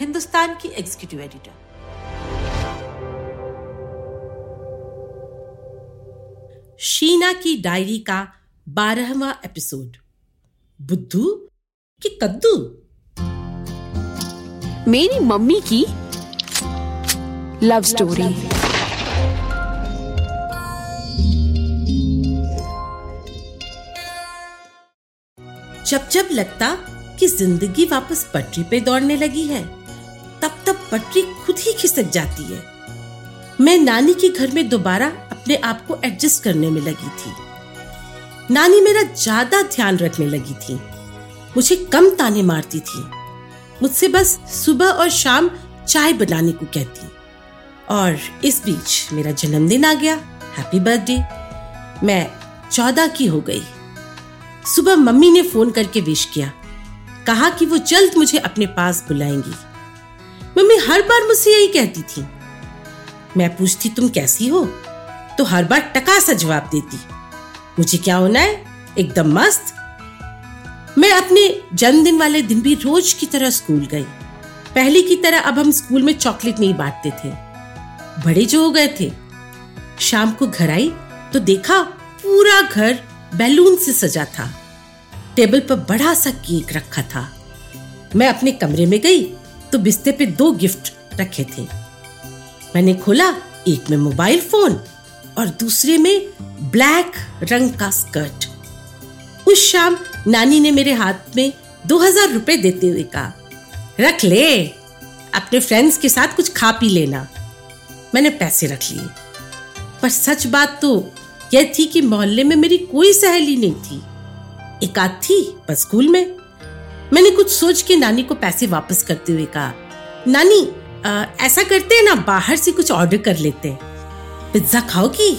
हिंदुस्तान की executive editor Sheena की diary का बारहवा एपिसोड बुद्धू कि कद्दू? मेरी मम्मी की लव स्टोरी जब जब लगता कि ज़िंदगी वापस पटरी पे दौड़ने लगी है पटरी खुद ही खिसक जाती है। मैं नानी के घर में दोबारा अपने आप को एडजस्ट करने में लगी थी। नानी मेरा ज़्यादा ध्यान रखने लगी थी। मुझे कम ताने मारती थी। मुझसे बस सुबह और शाम चाय बनाने को कहती। और इस बीच मेरा जन्मदिन आ गया। हैप्पी बर्थडे मैं चौदह की हो गई। सुबह मम्मी ने फ़ोन करके विश किया। कहा कि वो जल्द मुझे अपने पास बुलाएँगी। मम्मी हर बार मुझसे यही कहती थी। मैं पूछती, तुम कैसी हो? तो हर बार टका सा जवाब देती। मुझे क्या होना है? एकदम मस्त। मैं अपने जन्मदिन वाले दिन भी रोज की तरह स्कूल गई। पहले की तरह अब हम स्कूल में चॉकलेट नहीं बांटते थे। बड़े जो हो गए थे। शाम को घर आई तो देखा पूरा घर बैलून से सजा था। टेबल पर बड़ा सा केक रखा था। मैं अपने कमरे में गई तो बिस्ते पे दो गिफ्ट रखे थे। मैंने खोला, एक में मोबाइल फ़ोन और दूसरे में ब्लैक रंग का स्कर्ट। उस शाम नानी ने मेरे हाथ में दो हज़ार रुपए देते हुए कहा, रख ले, अपने फ्रेंड्स के साथ कुछ खा पी लेना। मैंने पैसे रख लिए। पर सच बात तो यह थी कि मोहल्ले में मेरी कोई सहेली नहीं थी। एक आध थी बस स्कूल में। मैंने कुछ सोच के नानी को पैसे वापस करते हुए कहा नानी आ, ऐसा करते हैं ना बाहर से कुछ ऑर्डर कर लेते हैं। पिज्जा खाओगी?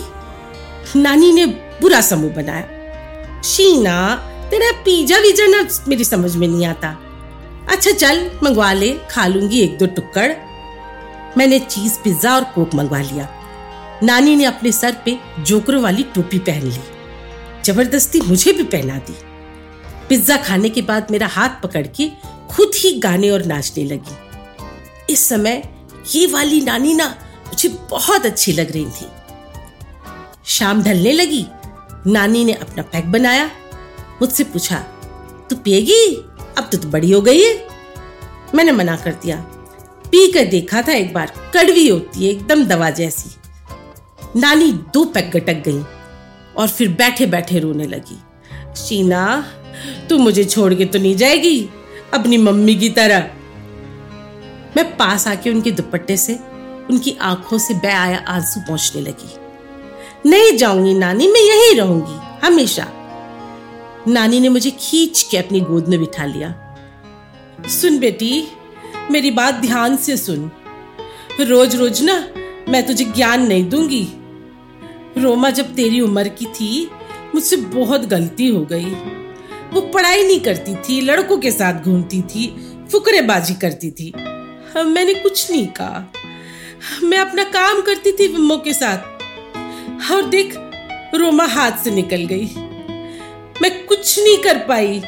नानी ने बुरा समूह बनाया। शीना तेरा पिज्जा वीज़ा ना मेरी समझ में नहीं आता। अच्छा चल मंगवा ले खा लूँगी एक दो टुक्कड़। मैंने चीज़ पिज्जा और कोक मंगवा लिया। नानी ने अपने सर पे जोकरों वाली टोपी पहन ली। ज़बरदस्ती मुझे भी पहना दी। पिज्जा खाने के बाद मेरा हाथ पकड़ के खुद ही गाने और नाचने लगी। इस समय ये वाली नानी ना मुझे बहुत अच्छी लग रही थी। शाम ढलने लगी। नानी ने अपना पैक बनाया। मुझसे पूछा, तू पिएगी? अब तो तू बड़ी हो गई है। मैंने मना कर दिया। पी कर देखा था एक बार, कड़वी होती है, एकदम दवा जैसी। नानी दो पैक गटक गई और फिर बैठे बैठे रोने लगी। शीना तू मुझे छोड़ के तो नहीं जाएगी, अपनी मम्मी की तरह। मैं पास आके उनके दुपट्टे से, उनकी आँखों से बह आया आँसू पहुँचने लगी। नहीं जाऊँगी नानी, मैं यहीं रहूँगी, हमेशा। नानी ने मुझे खींच के अपनी गोद में बिठा लिया। सुन बेटी, मेरी बात ध्यान से सुन। रोज रोज ना, मैं तुझे ज्ञान नहीं दूँगी। रोमा जब तेरी उम्र की थी, मुझसे बहुत गलती हो गई। वो पढ़ाई नहीं करती थी लड़कों के साथ घूमती थी फुकरेबाजी करती थी। हाँ, मैंने कुछ नहीं कहा। मैं अपना काम करती थी विमो के साथ। और देख रोमा हाथ से निकल गई। मैं कुछ नहीं कर पाई।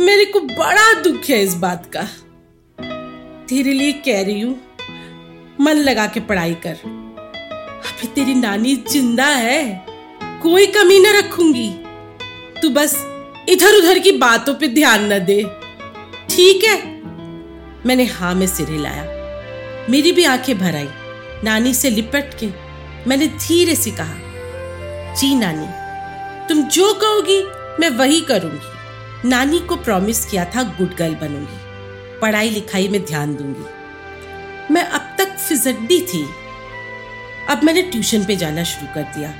मेरे को बड़ा दुख है इस बात का। तेरे लिए कह रही हूँ मन लगा के पढ़ाई कर। अभी तेरी नानी ज़िंदा है कोई कमी ना रखूँगी। तू बस इधर उधर की बातों पे ध्यान न दे। ठीक है। मैंने हाँ में सिर हिलाया मेरी भी आँखें भर आई। नानी से लिपट के मैंने धीरे से कहा, जी नानी, तुम जो कहोगी मैं वही करूँगी। नानी को प्रॉमिस किया था गुड गर्ल बनूँगी। पढ़ाई लिखाई में ध्यान दूँगी। मैं अब तक फिजड्डी थी। अब मैंने ट्यूशन पे जाना शुरू कर दिया।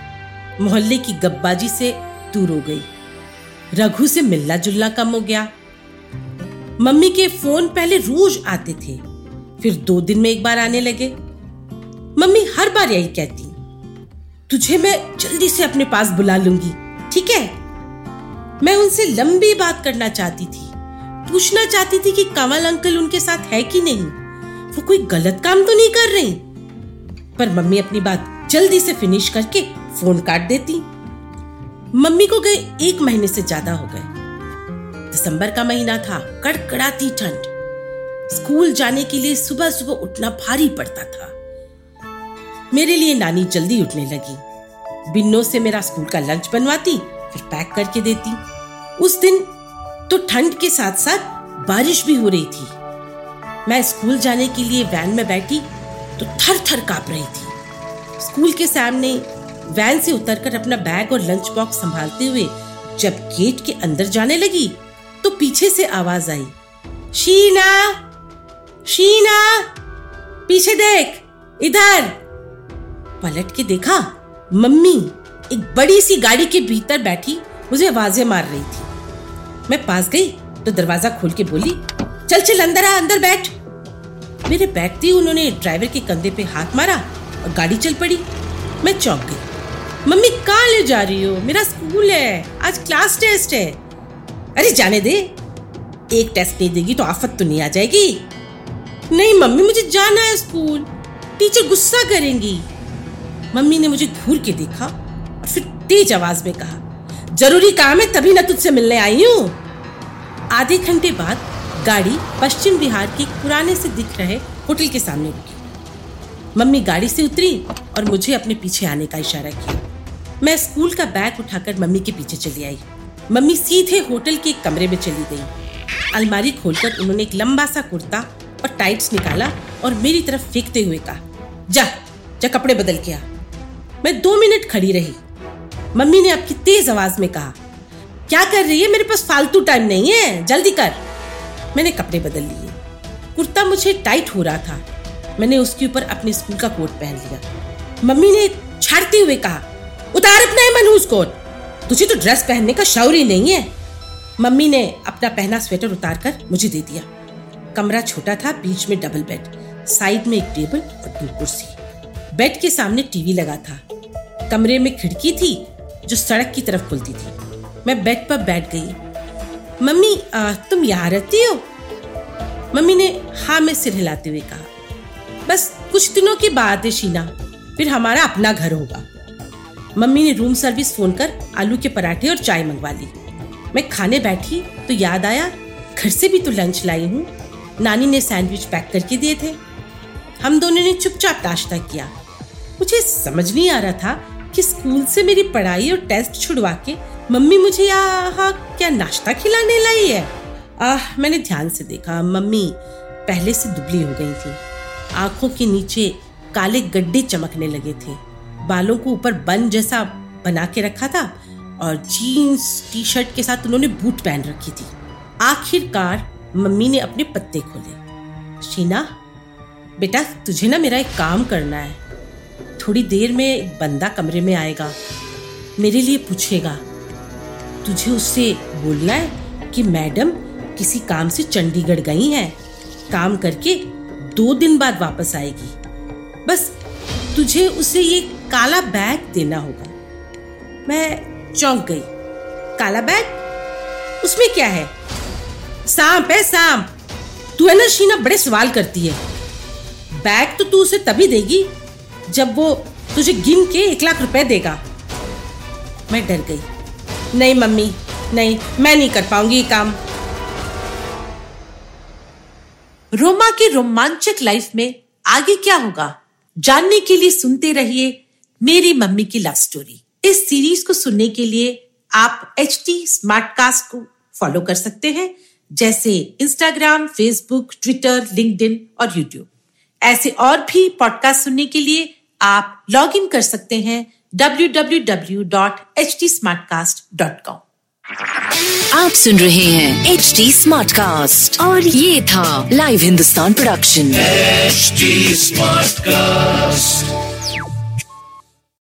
मोहल्ले की गब्बाजी से दूर हो गई। रघु से मिलना जुलना कम हो गया। मम्मी के फ़ोन पहले रोज आते थे, फिर दो दिन में एक बार आने लगे। मम्मी हर बार यही कहती, तुझे मैं जल्दी से अपने पास बुला लूँगी, ठीक है? मैं उनसे लंबी बात करना चाहती थी। पूछना चाहती थी कि कमल अंकल उनके साथ है कि नहीं। वो कोई गलत काम तो नहीं कर रही। पर मम्मी अपनी बात जल्दी से फिनिश करके फ़ोन काट देती। मम्मी को गए एक महीने से ज़्यादा हो गए। दिसंबर का महीना था, कड़कड़ाती ठंड। स्कूल जाने के लिए सुबह सुबह उठना भारी पड़ता था। मेरे लिए नानी जल्दी उठने लगी। बिन्नो से मेरा स्कूल का लंच बनवाती, फिर पैक करके देती। उस दिन तो ठंड के साथ साथ बारिश भी हो रही थी। मैं स्कूल जाने के लिए वैन में बैठी तो थर थर काँप रही थी। स्कूल के सामने वैन से उतरकर अपना बैग और लंच बॉक्स संभालते हुए जब गेट के अंदर जाने लगी तो पीछे से आवाज़ आई। शीना! शीना! पीछे देख, इधर! पलट के देखा, मम्मी एक बड़ी सी गाड़ी के भीतर बैठी, मुझे आवाज़ें मार रही थी। मैं पास गई तो दरवाज़ा खोल के बोली, चल चल, अंदर आ, अंदर बैठ। मेरे बैठते ही उन्होंने ड्राइवर के कंधे पे हाथ मारा और गाड़ी चल पड़ी। मैं चौंक गई। मम्मी कहाँ ले जा रही हो? मेरा स्कूल है। आज क्लास टेस्ट है। अरे जाने दे। एक टेस्ट नहीं देगी तो आफत तो नहीं आ जाएगी। नहीं मम्मी, मुझे जाना है स्कूल। टीचर गुस्सा करेंगी। मम्मी ने मुझे घूर के देखा और फिर तेज आवाज़ में कहा, ज़रूरी काम है, तभी ना तुझसे मिलने आई हूँ। आधे घंटे बाद गाड़ी पश्चिम बिहार के पुराने से दिख रहे होटल के सामने रुकी। मम्मी गाड़ी से उतरी और मुझे अपने पीछे आने का इशारा किया। मैं स्कूल का बैग उठाकर मम्मी के पीछे चली आई। मम्मी सीधे होटल के एक कमरे में चली गई। अलमारी खोलकर उन्होंने एक लंबा सा कुर्ता और टाइट्स निकाला और मेरी तरफ़ फेंकते हुए कहा, जा जा कपड़े बदल के आ। मैं दो मिनट खड़ी रही। मम्मी ने आपकी तेज आवाज़ में कहा, क्या कर रही है? मेरे पास फालतू टाइम नहीं है। जल्दी कर। मैंने कपड़े बदल लिए। कुर्ता मुझे टाइट हो रहा था। मैंने उसके ऊपर अपने स्कूल का कोट पहन लिया। मम्मी ने छाड़ते हुए कहा उतार अपना है मनहूस कोट तुझे तो ड्रेस पहनने का शौर ही नहीं है। मम्मी ने अपना पहना स्वेटर उतार कर मुझे दे दिया। कमरा छोटा था बीच में डबल बेड साइड में एक टेबल और दो कुर्सी। बेड के सामने टीवी लगा था। कमरे में खिड़की थी जो सड़क की तरफ़ खुलती थी। मैं बेड पर बैठ गई। मम्मी आ, तुम यहाँ रहती हो? मम्मी ने हाँ में सिर हिलाते हुए कहा। बस कुछ दिनों की बात है शीना। फिर हमारा अपना घर होगा। मम्मी ने रूम सर्विस फ़ोन कर आलू के पराठे और चाय मंगवा ली। मैं खाने बैठी तो याद आया, घर से भी तो लंच लाई हूँ। नानी ने सैंडविच पैक करके दिए थे। हम दोनों ने चुपचाप नाश्ता किया। मुझे समझ नहीं आ रहा था कि स्कूल से मेरी पढ़ाई और टेस्ट छुड़वा के मम्मी मुझे यहाँ क्या नाश्ता खिलाने लाई है? आह, मैंने ध्यान से देखा, मम्मी पहले से दुबली हो गई थी। आँखों के नीचे काले गड्ढे चमकने लगे थे। बालों को ऊपर बन जैसा बना के रखा था और जीन्स टी शर्ट के साथ उन्होंने बूट पहन रखी थी। आखिरकार मम्मी ने अपने पत्ते खोले। शीना, बेटा, तुझे ना मेरा एक काम करना है। थोड़ी देर में एक बंदा कमरे में आएगा, मेरे लिए पूछेगा। तुझे उससे बोलना है कि मैडम किसी काम से चंडीगढ़ गई हैं। काम करके दो दिन बाद वापस आएगी। बस तुझे उसे ये काला बैग देना होगा। मैं चौंक गई। काला बैग? उसमें क्या है? सांप है, सांप। तू है ना, शीना, बड़े सवाल करती है। बैग तो तू उसे तभी देगी जब वो तुझे गिन के एक लाख रुपए देगा। मैं डर गई। नहीं, मम्मी, नहीं, मैं नहीं कर पाऊँगी ये काम। रोमा की रोमांचक लाइफ में आगे क्या होगा? जानने के लिए सुनते रहिए मेरी मम्मी की लव स्टोरी इस सीरीज़ को सुनने के लिए आप एच टी स्मार्ट कास्ट को फॉलो कर सकते हैं जैसे इंस्टाग्राम फेसबुक ट्विटर लिंक्डइन और यूट्यूब ऐसे और भी पॉडकास्ट सुनने के लिए आप लॉग इन कर सकते हैं www.htsmartcast.com आप सुन रहे हैं एच डी स्मार्ट कास्ट और ये था live Hindustan production HD Smartcast.